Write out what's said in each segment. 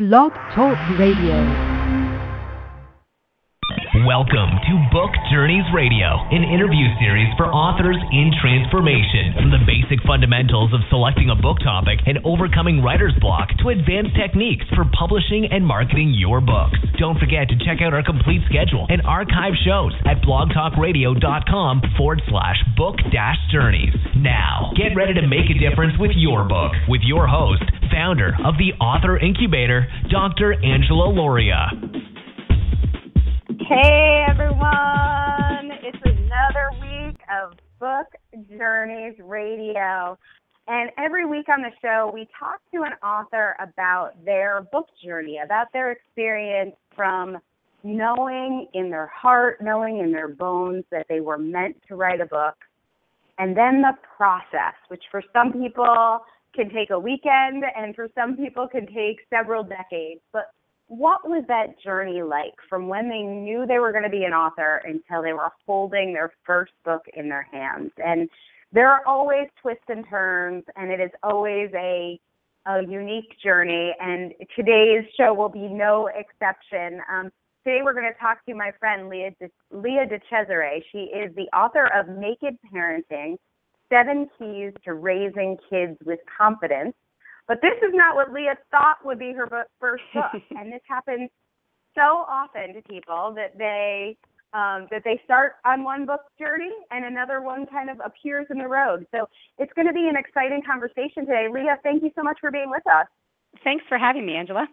Blog Talk Radio. Welcome to Book Journeys Radio, an interview series for authors in transformation. From the basic fundamentals of selecting a book topic and overcoming writer's block to advanced techniques for publishing and marketing your books. Don't forget to check out our complete schedule and archive shows at blogtalkradio.com forward slash book dash journeys. Now, get ready to make a difference with your book with your host, founder of the Author Incubator, Dr. Angela Lauria. Hey everyone, it's another week of Book Journeys Radio. And every week on the show, we talk to an author about their book journey, about their experience from knowing in their heart, knowing in their bones that they were meant to write a book, and then the process, which for some people can take a weekend and for some people can take several decades. But what was that journey like from when they knew they were going to be an author until they were holding their first book in their hands? And there are always twists and turns, and it is always a a unique journey. And today's show will be no exception. Um, today we're going to talk to my friend Leah De- Leah. She is the author of Naked Parenting: Seven Keys to Raising Kids with Confidence. But this is not what Leah thought would be her book, first book, and this happens so often to people that they um, that they start on one book journey and another one kind of appears in the road. So it's going to be an exciting conversation today. Leah, thank you so much for being with us. Thanks for having me, Angela.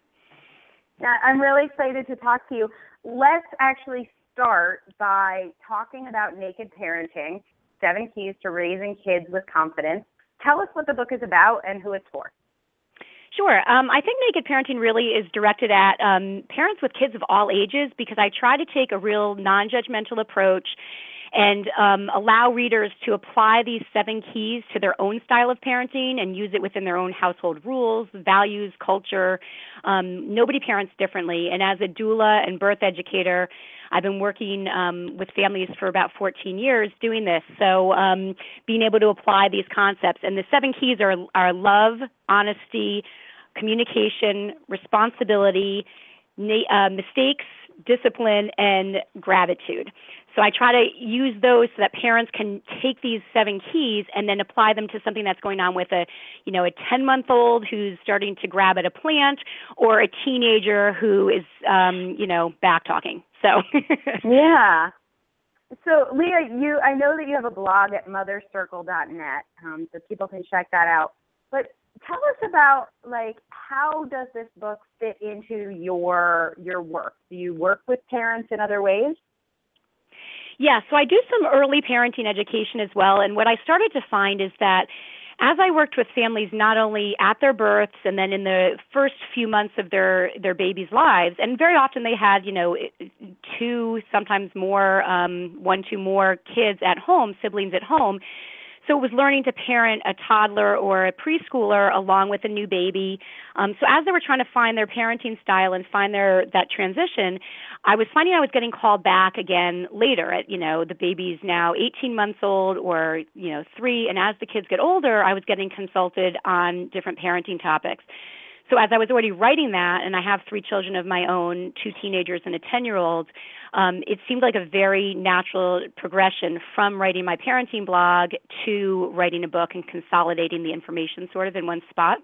I'm really excited to talk to you. Let's actually start by talking about naked parenting, seven keys to raising kids with confidence. Tell us what the book is about and who it's for. Sure. Um, I think Naked Parenting really is directed at um, parents with kids of all ages because I try to take a real non judgmental approach and um, allow readers to apply these seven keys to their own style of parenting and use it within their own household rules, values, culture. Um, nobody parents differently. And as a doula and birth educator, I've been working um, with families for about 14 years doing this. So um, being able to apply these concepts and the seven keys are are love, honesty, communication, responsibility, uh, mistakes, discipline, and gratitude. So I try to use those so that parents can take these seven keys and then apply them to something that's going on with a, you know, a 10 month old who's starting to grab at a plant or a teenager who is, um, you know, back talking. So yeah. So Leah, you I know that you have a blog at mothercircle.net, um, so people can check that out. But tell us about like how does this book fit into your your work? Do you work with parents in other ways? Yeah, so I do some early parenting education as well, and what I started to find is that as I worked with families not only at their births and then in the first few months of their their babies' lives, and very often they had you know two, sometimes more, um, one, two more kids at home, siblings at home so it was learning to parent a toddler or a preschooler along with a new baby. Um, so as they were trying to find their parenting style and find their that transition, I was finding I was getting called back again later. At you know the baby's now 18 months old or you know three, and as the kids get older, I was getting consulted on different parenting topics. So as I was already writing that, and I have three children of my own, two teenagers and a 10 year old, um, it seemed like a very natural progression from writing my parenting blog to writing a book and consolidating the information sort of in one spot.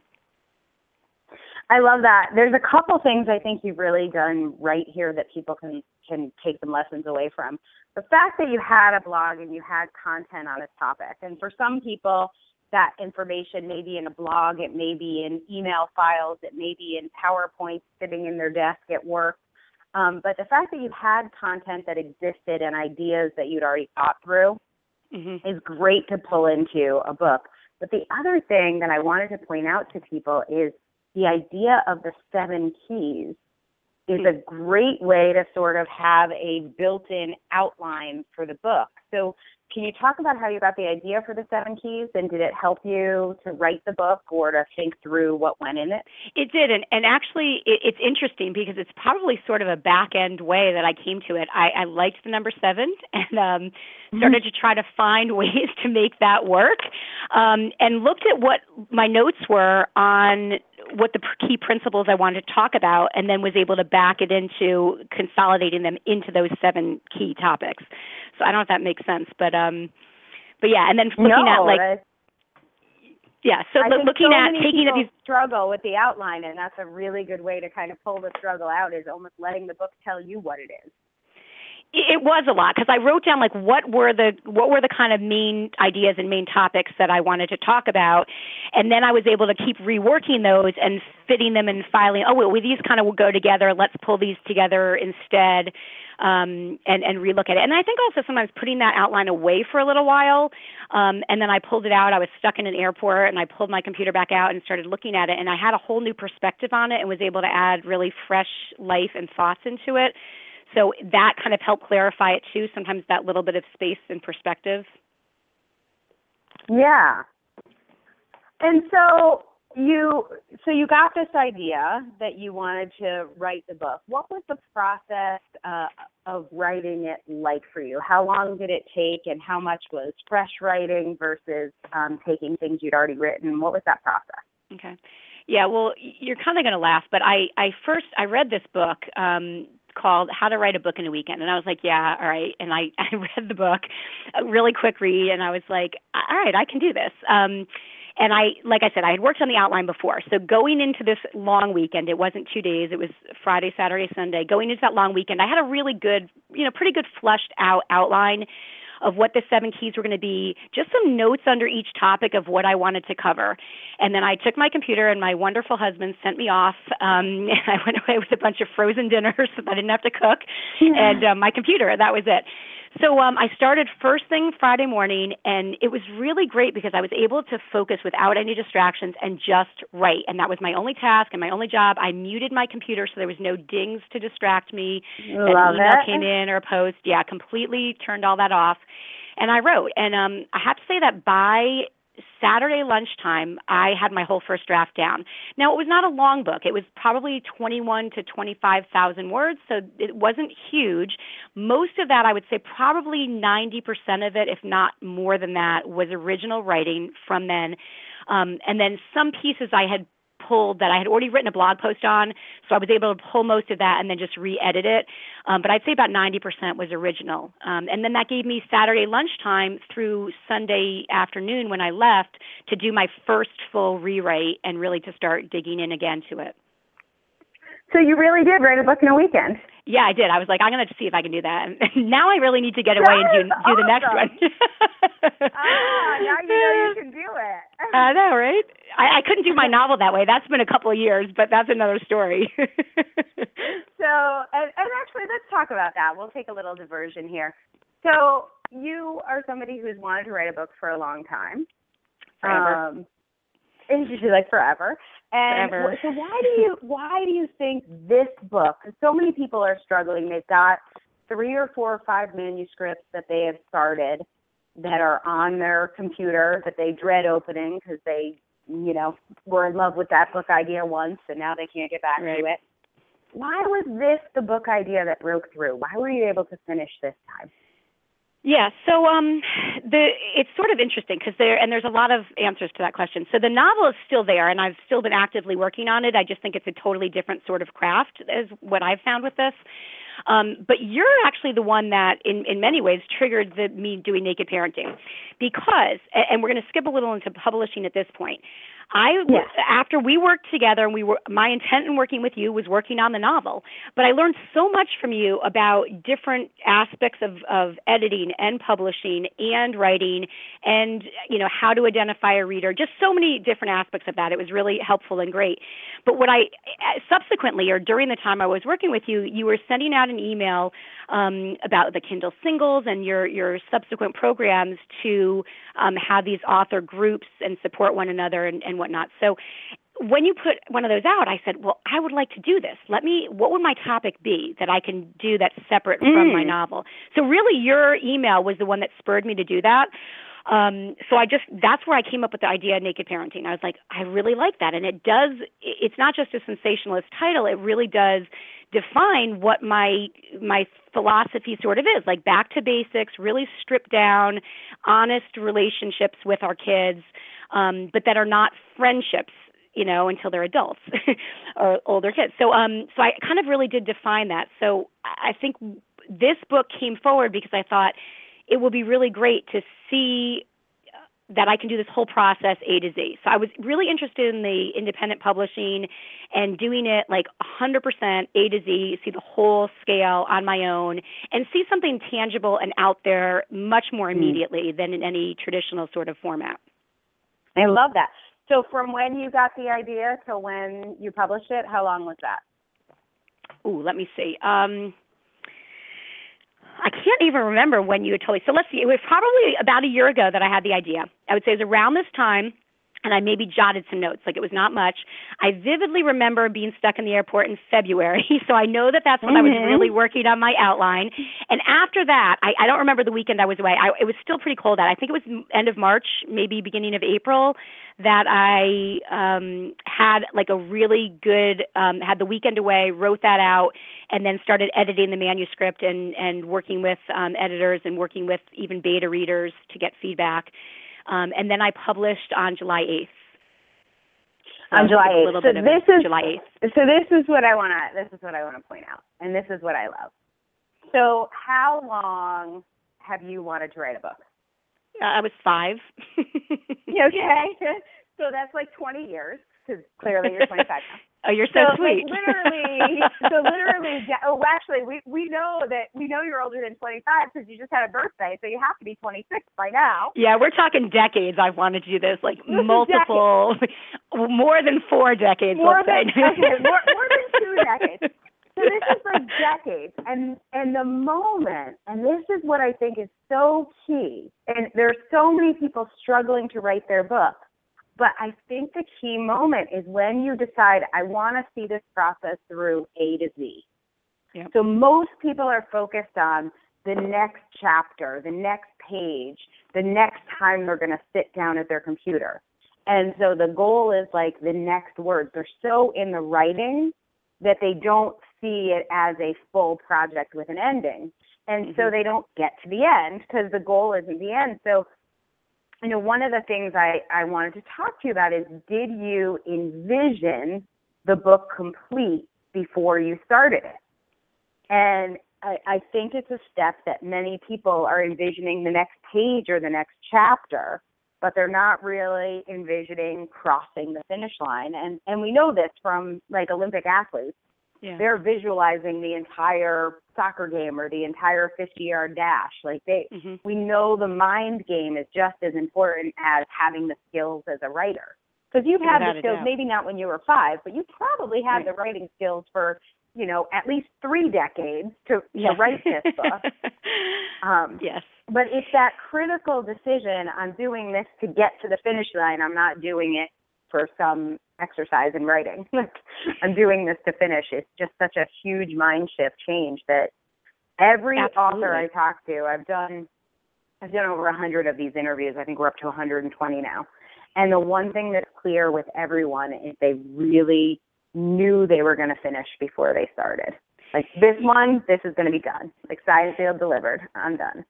I love that. There's a couple things I think you've really done right here that people can can take some lessons away from. The fact that you had a blog and you had content on this topic, and for some people, that information may be in a blog, it may be in email files, it may be in PowerPoint sitting in their desk at work. Um, but the fact that you had content that existed and ideas that you'd already thought through mm-hmm. is great to pull into a book. But the other thing that I wanted to point out to people is the idea of the seven keys is a great way to sort of have a built in outline for the book. So can you talk about how you got the idea for the seven keys and did it help you to write the book or to think through what went in it? It did. And, and actually, it, it's interesting because it's probably sort of a back end way that I came to it. I, I liked the number seven and um, mm-hmm. started to try to find ways to make that work um, and looked at what my notes were on what the key principles I wanted to talk about, and then was able to back it into consolidating them into those seven key topics. So I don't know if that makes sense, but um, but yeah, and then looking no, at like yeah, so I think looking so at taking these struggle with the outline, and that's a really good way to kind of pull the struggle out. Is almost letting the book tell you what it is. It was a lot because I wrote down like what were the what were the kind of main ideas and main topics that I wanted to talk about, and then I was able to keep reworking those and fitting them and filing. Oh, well, these kind of will go together. Let's pull these together instead um, and and relook at it. And I think also sometimes putting that outline away for a little while, um, and then I pulled it out. I was stuck in an airport, and I pulled my computer back out and started looking at it, and I had a whole new perspective on it, and was able to add really fresh life and thoughts into it. So that kind of helped clarify it too. Sometimes that little bit of space and perspective. Yeah. And so you so you got this idea that you wanted to write the book. What was the process uh, of writing it like for you? How long did it take, and how much was fresh writing versus um, taking things you'd already written? What was that process? Okay. Yeah, well, you're kind of going to laugh, but I I first I read this book um called How to Write a Book in a Weekend and I was like, yeah, all right. And I I read the book, a really quick read and I was like, all right, I can do this. Um and I, like I said, I had worked on the outline before. So going into this long weekend, it wasn't two days, it was Friday, Saturday, Sunday. Going into that long weekend, I had a really good, you know, pretty good flushed out outline of what the seven keys were going to be, just some notes under each topic of what I wanted to cover. And then I took my computer, and my wonderful husband sent me off. Um, and I went away with a bunch of frozen dinners so I didn't have to cook, yeah. and uh, my computer. That was it. So um, I started first thing Friday morning, and it was really great because I was able to focus without any distractions and just write. And that was my only task and my only job. I muted my computer so there was no dings to distract me. Love an email it. came in or a post. Yeah, completely turned all that off. And I wrote. And um, I have to say that by Saturday lunchtime, I had my whole first draft down. Now, it was not a long book. It was probably 21 to 25,000 words, so it wasn't huge. Most of that, I would say probably 90% of it, if not more than that, was original writing from then. Um, and then some pieces I had pulled that I had already written a blog post on, so I was able to pull most of that and then just re-edit it. Um, but I'd say about 90% was original. Um, and then that gave me Saturday lunchtime through Sunday afternoon when I left to do my first full rewrite and really to start digging in again to it. So you really did write a book in a weekend. Yeah, I did. I was like, I'm going to see if I can do that. And now I really need to get away and do That is do the next one. ah, now you know you can do it. I know, right? I, I couldn't do my novel that way. That's been a couple of years, but that's another story. So, and, and actually, let's talk about that. We'll take a little diversion here. So, you are somebody who's wanted to write a book for a long time. Forever. Um, it's usually like forever. And Forever. so, why do you why do you think this book? So many people are struggling. They've got three or four or five manuscripts that they have started that are on their computer that they dread opening because they, you know, were in love with that book idea once and now they can't get back Right. to it. Why was this the book idea that broke through? Why were you able to finish this time? Yeah, so um the it's sort of interesting because there and there's a lot of answers to that question. So the novel is still there and I've still been actively working on it. I just think it's a totally different sort of craft is what I've found with this. Um, but you're actually the one that, in, in many ways, triggered the, me doing naked parenting, because, and we're going to skip a little into publishing at this point. I Yes. after we worked together and we were my intent in working with you was working on the novel, but I learned so much from you about different aspects of of editing and publishing and writing and you know how to identify a reader, just so many different aspects of that. It was really helpful and great. But what I subsequently or during the time I was working with you, you were sending out an email um, about the Kindle singles and your your subsequent programs to um, have these author groups and support one another and, and whatnot. So when you put one of those out, I said, well, I would like to do this. Let me, what would my topic be that I can do that's separate from my Mm. novel? So really your email was the one that spurred me to do that. Um, so I just, that's where I came up with the idea of naked parenting. I was like, I really like that. And it does, it's not just a sensationalist title. It really does define what my, my philosophy sort of is like back to basics, really stripped down, honest relationships with our kids, um, but that are not friendships you know, until they're adults or older kids. So um so I kind of really did define that. So I think this book came forward because I thought it will be really great to see that I can do this whole process A to Z. So I was really interested in the independent publishing and doing it like 100% A to Z, see the whole scale on my own, and see something tangible and out there much more hmm. immediately mm. than in any traditional sort of format. I love that. So from when you got the idea to when you published it, how long was that? Ooh, let me see. Um, I can't even remember when you had told me. So let's see. It was probably about a year ago that I had the idea. I would say it was around this time and I maybe jotted some notes, like it was not much. I vividly remember being stuck in the airport in February, so I know that that's when mm-hmm. I was mm-hmm. really working on my outline. And after that, I, I don't remember the weekend I was away. I, it was still pretty cold out. I think it was end of March, maybe beginning of April, that I um, had like a really good um, had the weekend away, wrote that out, and then started editing the manuscript and and working with um, editors and working with even beta readers to get feedback um, and then I published on July 8th. So on July 8th. So this is July 8th. So this is what I want to this is what I want to point out, and this is what I love. So how long have you wanted to write a book? Uh, I was five. okay, so that's like 20 years because clearly you're 25 now. Oh, you're so, so sweet. Like, literally, so literally, oh, actually, we we know that we know you're older than 25 because you just had a birthday, so you have to be 26 by now. Yeah, we're talking decades. I've wanted to do this, like this multiple, more than four decades. More than okay, more, more than two decades. So this is like decades, and and the moment, and this is what I think is so key. And there's so many people struggling to write their book but I think the key moment is when you decide, I want to see this process through A to Z. Yep. So most people are focused on the next chapter, the next page, the next time they're going to sit down at their computer. And so the goal is like the next words. They're so in the writing that they don't see it as a full project with an ending. And mm-hmm. so they don't get to the end because the goal isn't the end. So you know, one of the things I, I wanted to talk to you about is did you envision the book complete before you started it? And I, I think it's a step that many people are envisioning the next page or the next chapter, but they're not really envisioning crossing the finish line. And and we know this from like Olympic athletes yeah. they're visualizing the entire soccer game or the entire 50 yard dash. Like they, mm-hmm. we know the mind game is just as important as having the skills as a writer. Because you've had the skills, maybe not when you were five, but you probably had right. the writing skills for, you know, at least three decades to, to write this book. Um, yes. But it's that critical decision. I'm doing this to get to the finish line. I'm not doing it for some exercise in writing. I'm doing this to finish. It's just such a huge mind shift change that every Absolutely. author I talk to, I've done I've done over a hundred of these interviews. I think we're up to 120 now. And the one thing that's clear with everyone is they really knew they were going to finish before they started. Like this one, this is going to be done. Like signed, sealed, delivered. I'm done.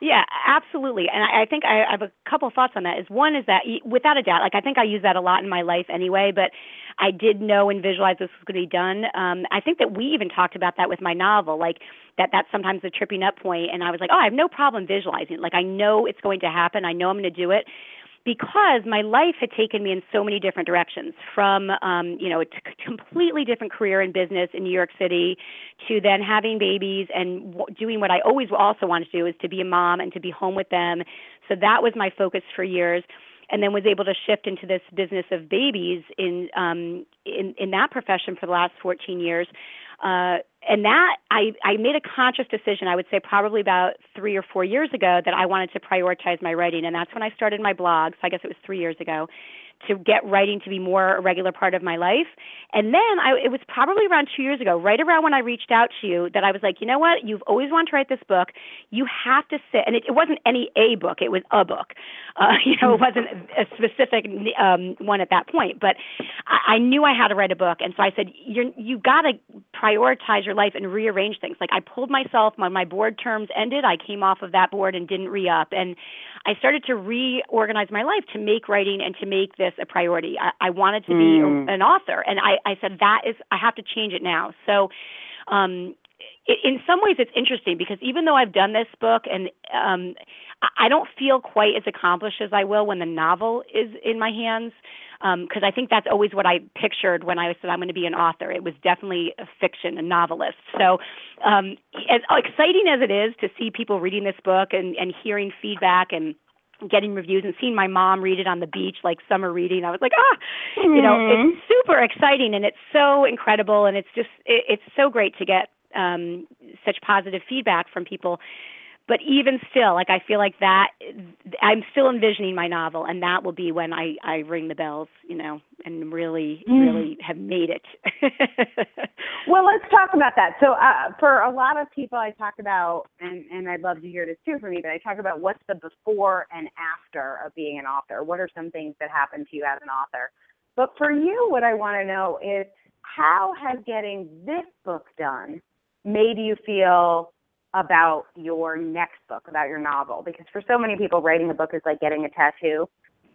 Yeah, absolutely. And I, I think I, I have a couple thoughts on that. Is one is that without a doubt, like I think I use that a lot in my life anyway, but I did know and visualize this was going to be done. Um, I think that we even talked about that with my novel, like that that's sometimes the tripping up point. and I was like, oh, I have no problem visualizing. Like I know it's going to happen. I know I'm going to do it because my life had taken me in so many different directions from um, you know a t- completely different career in business in New York City to then having babies and w- doing what I always also wanted to do is to be a mom and to be home with them. So that was my focus for years and then was able to shift into this business of babies in um, in in that profession for the last 14 years. Uh, and that I, I made a conscious decision, I would say probably about three or four years ago, that I wanted to prioritize my writing. And that's when I started my blog. So I guess it was three years ago to get writing to be more a regular part of my life. And then I, it was probably around two years ago, right around when I reached out to you, that I was like, you know what? You've always wanted to write this book. You have to sit, and it, it wasn't any a book; it was a book. Uh, you know, it wasn't a specific um, one at that point. But I, I knew I had to write a book, and so I said, you're you got to prioritize your life and rearrange things. Like I pulled myself when my board terms ended, I came off of that board and didn't re up. And I started to reorganize my life to make writing and to make this a priority. I, I wanted to be a, Mm. an author, and I, I said that is I have to change it now. So, um, i in some ways, it's interesting because even though I've done this book and um, I- don't feel quite as accomplished as I will when the novel is in my hands because I think that's always what I pictured when I said I'm going to be an author. It was definitely a fiction, a novelist. So, um, as exciting as it is to see people reading this book and, and hearing feedback and getting reviews and seeing my mom read it on the beach like summer reading i was like ah you know it's super exciting and it's so incredible and it's just it, it's so great to get um such positive feedback from people but even still like i feel like that i'm still envisioning my novel and that will be when i i ring the bells you know and really Mm. really have made it Well, let's talk about that. So, uh, for a lot of people, I talk about, and, and I'd love to hear this too from you, but I talk about what's the before and after of being an author. What are some things that happen to you as an author? But for you, what I want to know is how has getting this book done made you feel about your next book, about your novel? Because for so many people, writing a book is like getting a tattoo.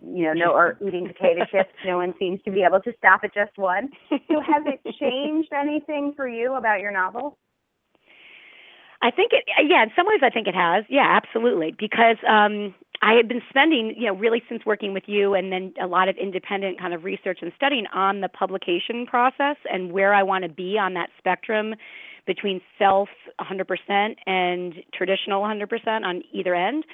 You know, no, or eating potato chips. No one seems to be able to stop at just one. So has it changed anything for you about your novel? I think it yeah, in some ways I think it has. Yeah, absolutely. Because um I had been spending, you know, really since working with you and then a lot of independent kind of research and studying on the publication process and where I want to be on that spectrum between self 100% and traditional 100% on either end.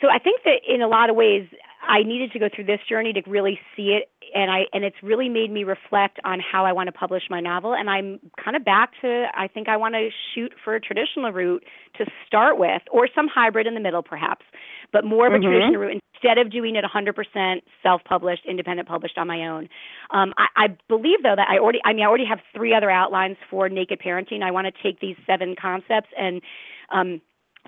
So I think that in a lot of ways I needed to go through this journey to really see it and I and it's really made me reflect on how I want to publish my novel and I'm kind of back to I think I want to shoot for a traditional route to start with or some hybrid in the middle perhaps but more of a Mhm. traditional route instead of doing it 100% self-published independent published on my own um, I, I believe though that I already I mean I already have three other outlines for naked parenting I want to take these seven concepts and um,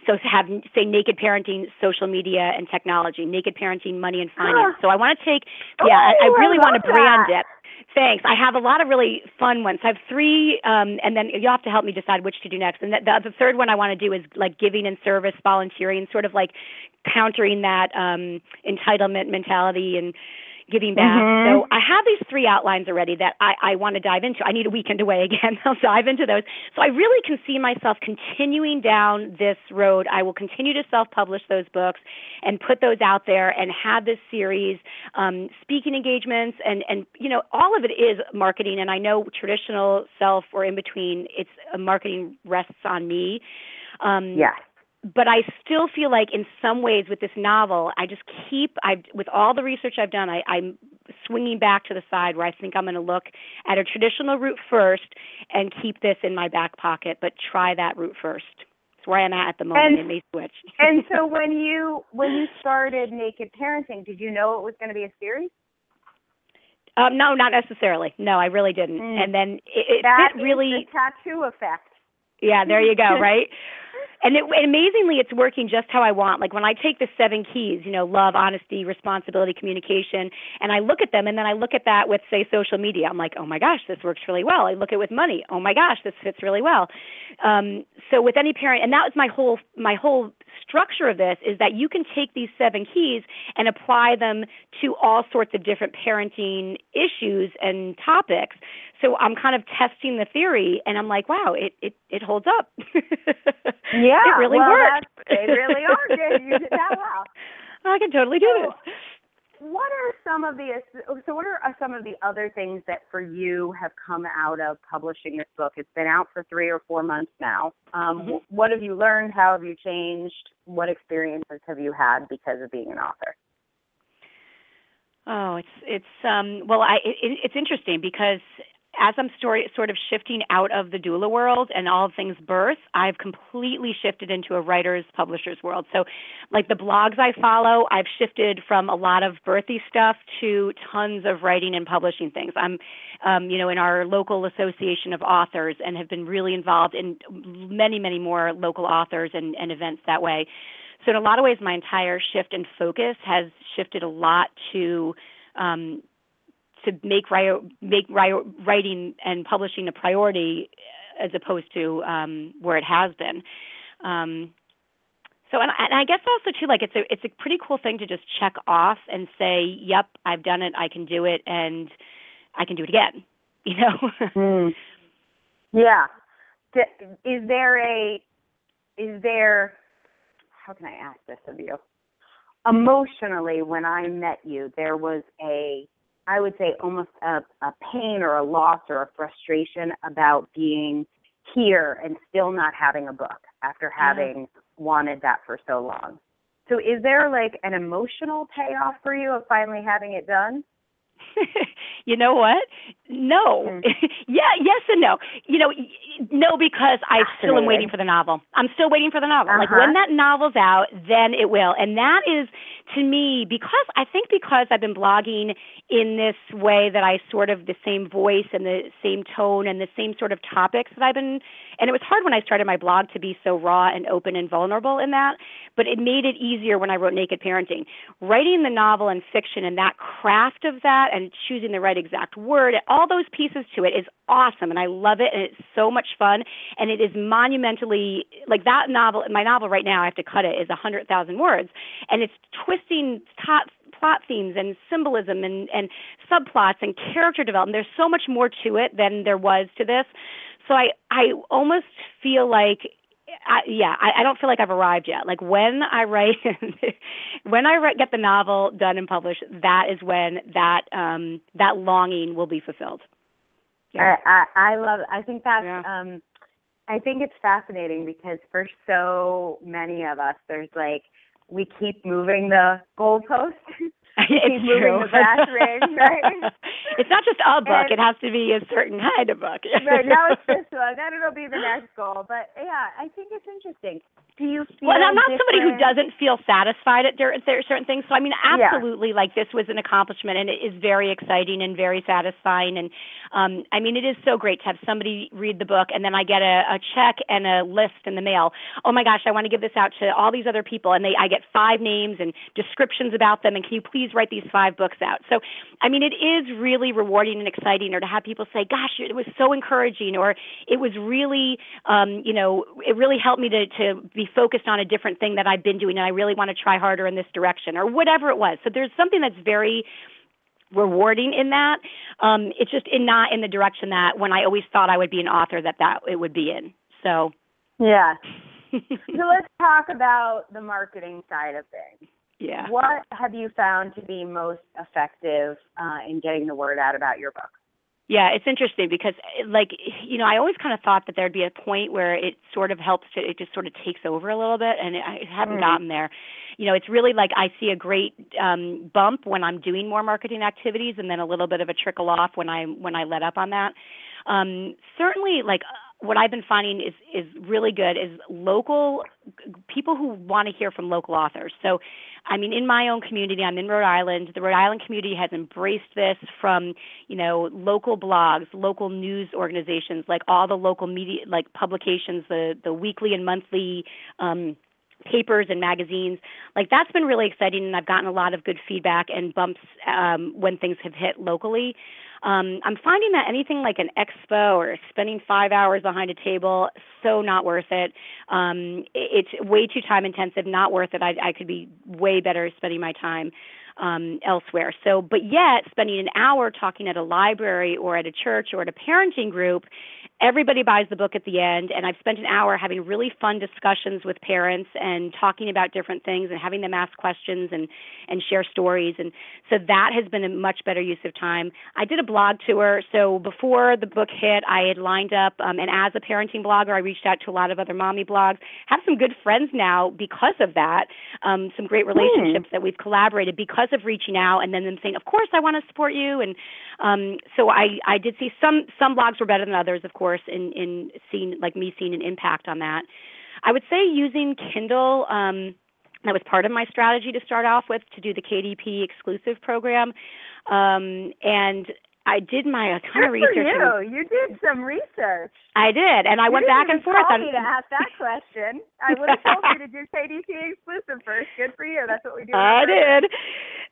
so have say naked parenting, social media and technology, naked parenting, money and finance. Ah. So I want to take yeah, I, I I really want to brand that. it. Thanks. I have a lot of really fun ones. I have three, um, and then you'll have to help me decide which to do next. And the, the, the third one I want to do is like giving and service, volunteering, sort of like countering that um, entitlement mentality and giving back. Mhm. So I have these three outlines already that I, I want to dive into. I need a weekend away again. I'll dive into those. So I really can see myself continuing down this road. I will continue to self-publish those books and put those out there and have this series, um, speaking engagements, and and you know all of it is marketing. And I know traditional self or in between, it's uh, marketing rests on me. Um, Yes. But I still feel like in some ways with this novel, I just keep I with all the research I've done, I, I'm swinging back to the side where I think I'm going to look at a traditional route first and keep this in my back pocket, but try that route first. It's where I'm at at the moment. And- it may switch. and so when you when you started Naked Parenting, did you know it was going to be a series? um, no, not necessarily. No, I really didn't. Mm. And then it, it That really. the tattoo effect. Yeah, there you go, right? And it, amazingly, it's working just how I want. Like when I take the seven keys, you know, love, honesty, responsibility, communication, and I look at them, and then I look at that with, say, social media. I'm like, oh my gosh, this works really well. I look at it with money. Oh my gosh, this fits really well. Um, so with any parent, and that was my whole my whole structure of this is that you can take these seven keys and apply them to all sorts of different parenting issues and topics. So I'm kind of testing the theory, and I'm like, wow, it it it holds up. Yeah, it really well, works. They really are good. You did that well. I can totally do So, this. What are some of the so? What are some of the other things that for you have come out of publishing this book? It's been out for three or four months now. Um, Mhm. What have you learned? How have you changed? What experiences have you had because of being an author? Oh, it's it's um well I it, it's interesting because as I'm story, sort of shifting out of the doula world and all things birth, I've completely shifted into a writer's publisher's world. So, like the blogs I follow, I've shifted from a lot of birthy stuff to tons of writing and publishing things. I'm, um, you know, in our local association of authors and have been really involved in many, many more local authors and, and events that way. So, in a lot of ways, my entire shift and focus has shifted a lot to um, to make make ri- writing and publishing a priority as opposed to um, where it has been. Um, so and I, and I guess also too like it's a it's a pretty cool thing to just check off and say, "Yep, I've done it. I can do it, and I can do it again." You know. mm. Yeah. Is there a is there how can I ask this of you? Emotionally, when I met you, there was a I would say almost a, a pain or a loss or a frustration about being here and still not having a book after having wanted that for so long. So is there like an emotional payoff for you of finally having it done? you know what? No. Mm. yeah, yes and no. You know, no because I still am waiting for the novel. I'm still waiting for the novel. Uh-huh. Like when that novel's out, then it will. And that is to me because I think because I've been blogging in this way that I sort of the same voice and the same tone and the same sort of topics that I've been and it was hard when I started my blog to be so raw and open and vulnerable in that, but it made it easier when I wrote Naked Parenting. Writing the novel and fiction and that craft of that and choosing the right exact word, all those pieces to it is awesome and I love it and it's so much fun and it is monumentally like that novel my novel right now I have to cut it is a hundred thousand words and it's twisting top plot themes and symbolism and, and subplots and character development. There's so much more to it than there was to this. So I I almost feel like I, yeah, I, I don't feel like I've arrived yet. Like when I write, when I write, get the novel done and published, that is when that um that longing will be fulfilled. Yeah. I, I I love. I think that's yeah. um, I think it's fascinating because for so many of us, there's like we keep moving the goalpost. it's moving the bass ring, right? it's not just a book; and, it has to be a certain kind of book. right now, it's this one. Then it'll be the next goal. But yeah, I think it's interesting. Do you feel? Well, I'm not different? somebody who doesn't feel satisfied at certain things. So I mean, absolutely, yeah. like this was an accomplishment, and it is very exciting and very satisfying. And um, I mean, it is so great to have somebody read the book, and then I get a, a check and a list in the mail. Oh my gosh, I want to give this out to all these other people, and they I get five names and descriptions about them, and can you please please write these five books out. So, I mean, it is really rewarding and exciting, or to have people say, "Gosh, it was so encouraging," or "It was really, um, you know, it really helped me to to be focused on a different thing that I've been doing, and I really want to try harder in this direction," or whatever it was. So there's something that's very rewarding in that. Um, it's just in not in the direction that when I always thought I would be an author that that it would be in. So yeah. so let's talk about the marketing side of things. Yeah. What have you found to be most effective uh, in getting the word out about your book? Yeah, it's interesting because, like, you know, I always kind of thought that there'd be a point where it sort of helps to, it just sort of takes over a little bit, and I haven't mm. gotten there. You know, it's really like I see a great um, bump when I'm doing more marketing activities, and then a little bit of a trickle off when I when I let up on that. Um, certainly, like what I've been finding is is really good is local people who want to hear from local authors. So, I mean, in my own community, I'm in Rhode Island. The Rhode Island community has embraced this from you know local blogs, local news organizations, like all the local media, like publications, the the weekly and monthly. Um, papers and magazines like that's been really exciting and i've gotten a lot of good feedback and bumps um, when things have hit locally um, I'm finding that anything like an expo or spending five hours behind a table, so not worth it. Um, it's way too time intensive, not worth it. I, I could be way better spending my time um, elsewhere. So, but yet spending an hour talking at a library or at a church or at a parenting group everybody buys the book at the end. And i've spent an hour having really fun discussions with parents and talking about different things and having them ask questions and and share stories. And so that has been a much better use of time. I did a blog tour. So before the book hit i had lined up um, and as a parenting blogger i reached out to a lot of other mommy blogs. Have some good friends now because of that um, some great relationships mm. that we've collaborated because of reaching out and then them saying of course i want to support you and um, so i i did see some some blogs were better than others of course in in seeing like me seeing an impact on that. I would say using Kindle. Um, that was part of my strategy to start off with to do the KDP exclusive program, um, and I did my kind of Good research. For you. you did some research. I did, and I you went back and forth. Call me to ask that question. I would have told you to do KDP exclusive first. Good for you. That's what we do. I did,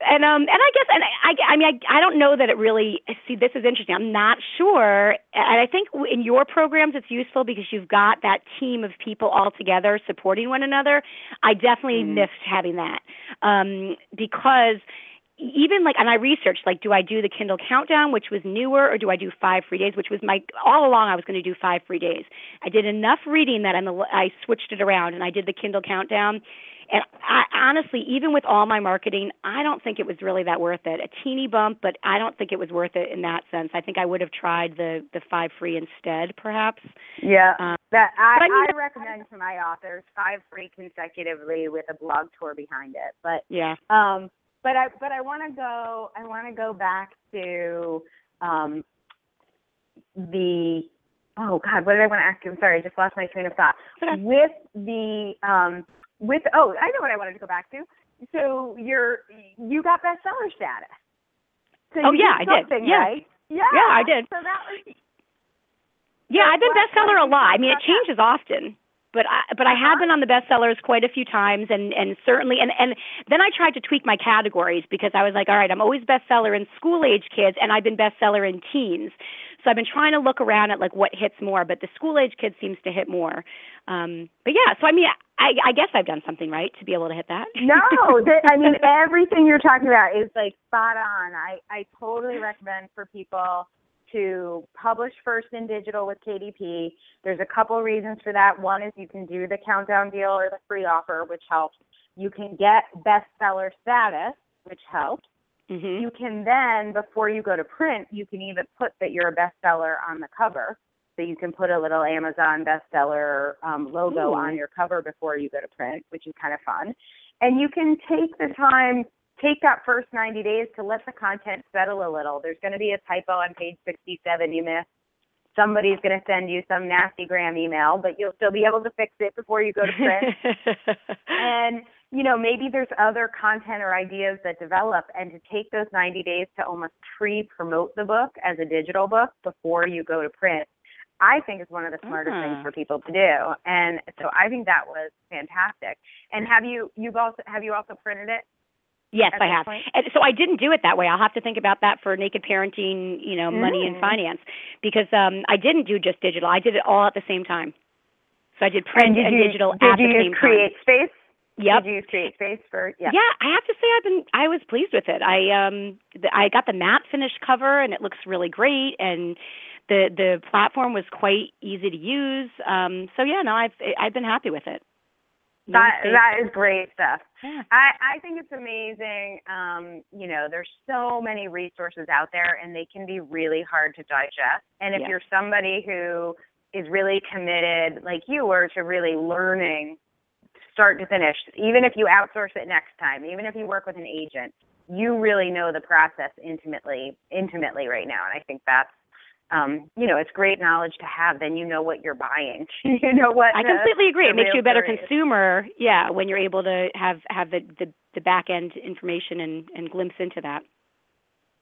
and um, and I guess, and I, I mean, I, I don't know that it really. See, this is interesting. I'm not sure, and I think in your programs it's useful because you've got that team of people all together supporting one another. I definitely mm. missed having that um, because even like and I researched like do I do the Kindle countdown which was newer or do I do 5 free days which was my all along I was going to do 5 free days. I did enough reading that I'm I switched it around and I did the Kindle countdown and I honestly even with all my marketing I don't think it was really that worth it. A teeny bump but I don't think it was worth it in that sense. I think I would have tried the the 5 free instead perhaps. Yeah. Um, that I, I, mean, I recommend to my authors 5 free consecutively with a blog tour behind it. But yeah. Um but I but I want to go I want to go back to um, the oh god what did I want to ask you? I'm sorry, I just lost my train of thought. With the um, with oh I know what I wanted to go back to. So you're you got bestseller status. So oh yeah, I did. Yeah. Right? Yeah. Yeah, I did. So that was. Yeah, I've been bestseller a lot. I mean, it changes often but I, but I have been on the bestsellers quite a few times, and and certainly, and and then I tried to tweak my categories because I was like, all right, I'm always bestseller in school age kids, and I've been bestseller in teens. So I've been trying to look around at like what hits more, but the school age kids seems to hit more. Um, but yeah, so I mean, I, I guess I've done something right to be able to hit that. no, th- I mean everything you're talking about is like spot on. I I totally recommend for people to publish first in digital with KDP. There's a couple reasons for that. One is you can do the countdown deal or the free offer, which helps. You can get bestseller status, which helps. Mm-hmm. You can then, before you go to print, you can even put that you're a bestseller on the cover. So you can put a little Amazon bestseller um, logo Ooh. on your cover before you go to print, which is kind of fun. And you can take the time take that first 90 days to let the content settle a little. There's going to be a typo on page 67 you missed. Somebody's going to send you some nasty gram email, but you'll still be able to fix it before you go to print. and, you know, maybe there's other content or ideas that develop and to take those 90 days to almost pre-promote the book as a digital book before you go to print. I think is one of the smartest uh-huh. things for people to do. And so I think that was fantastic. And have you you've also have you also printed it? Yes, I have. Point? And so I didn't do it that way. I'll have to think about that for naked parenting, you know, money mm. and finance because um I didn't do just digital. I did it all at the same time. So I did print and, and you, digital did at you the same create time. space? Yep. Did you use CreateSpace for yeah. Yeah, I have to say I've been I was pleased with it. I um the, I got the matte finished cover and it looks really great and the the platform was quite easy to use. Um so yeah, no, I've I've been happy with it. That that is great stuff. Yeah. I I think it's amazing. Um, you know, there's so many resources out there, and they can be really hard to digest. And if Yeah. you're somebody who is really committed, like you were, to really learning start to finish, even if you outsource it next time, even if you work with an agent, you really know the process intimately, intimately right now. And I think that's um, you know, it's great knowledge to have. Then you know what you're buying. you know what. I the- completely agree. It makes you a better story is. consumer, yeah, when you're able to have have the the, the back end information and and glimpse into that.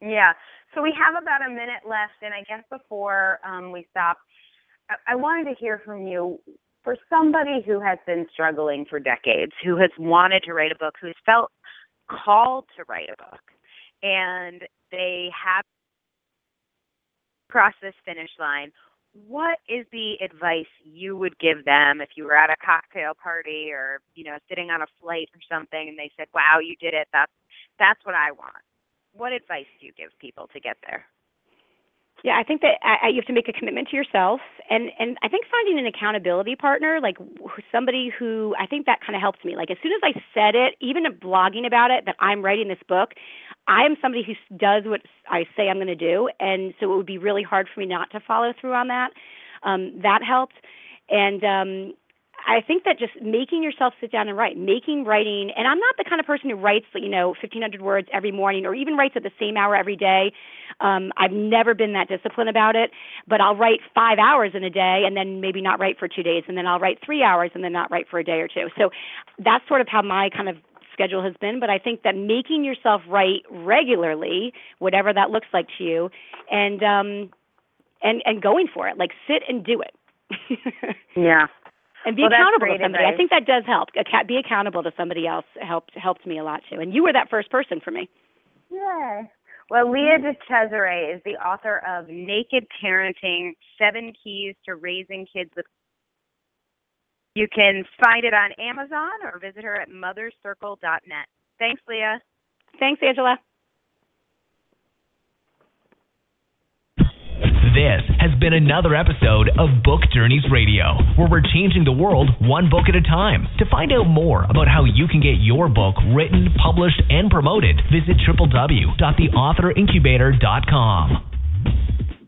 Yeah. So we have about a minute left, and I guess before um, we stop, I-, I wanted to hear from you. For somebody who has been struggling for decades, who has wanted to write a book, who's felt called to write a book, and they have crossed this finish line, what is the advice you would give them if you were at a cocktail party or you know sitting on a flight or something and they said wow you did it. That's that's what i want. What advice do you give people to get there? Yeah, I think that uh, you have to make a commitment to yourself, and and I think finding an accountability partner, like somebody who I think that kind of helps me. Like as soon as I said it, even blogging about it, that I'm writing this book, I am somebody who does what I say I'm going to do, and so it would be really hard for me not to follow through on that. Um, that helped, and um, I think that just making yourself sit down and write, making writing, and I'm not the kind of person who writes, you know, 1,500 words every morning or even writes at the same hour every day. Um, I've never been that disciplined about it, but I'll write five hours in a day and then maybe not write for two days, and then I'll write three hours and then not write for a day or two. So that's sort of how my kind of schedule has been, but I think that making yourself right regularly, whatever that looks like to you, and um, and and going for it, like sit and do it. yeah. And be well, accountable to somebody. Advice. I think that does help. Be accountable to somebody else helped helped me a lot too. And you were that first person for me. Yeah. Well, Leah DeCesare is the author of Naked Parenting: Seven Keys to Raising Kids with. You can find it on Amazon or visit her at mothercircle.net. Thanks, Leah. Thanks, Angela. This has been another episode of Book Journeys Radio, where we're changing the world one book at a time. To find out more about how you can get your book written, published, and promoted, visit www.theauthorincubator.com.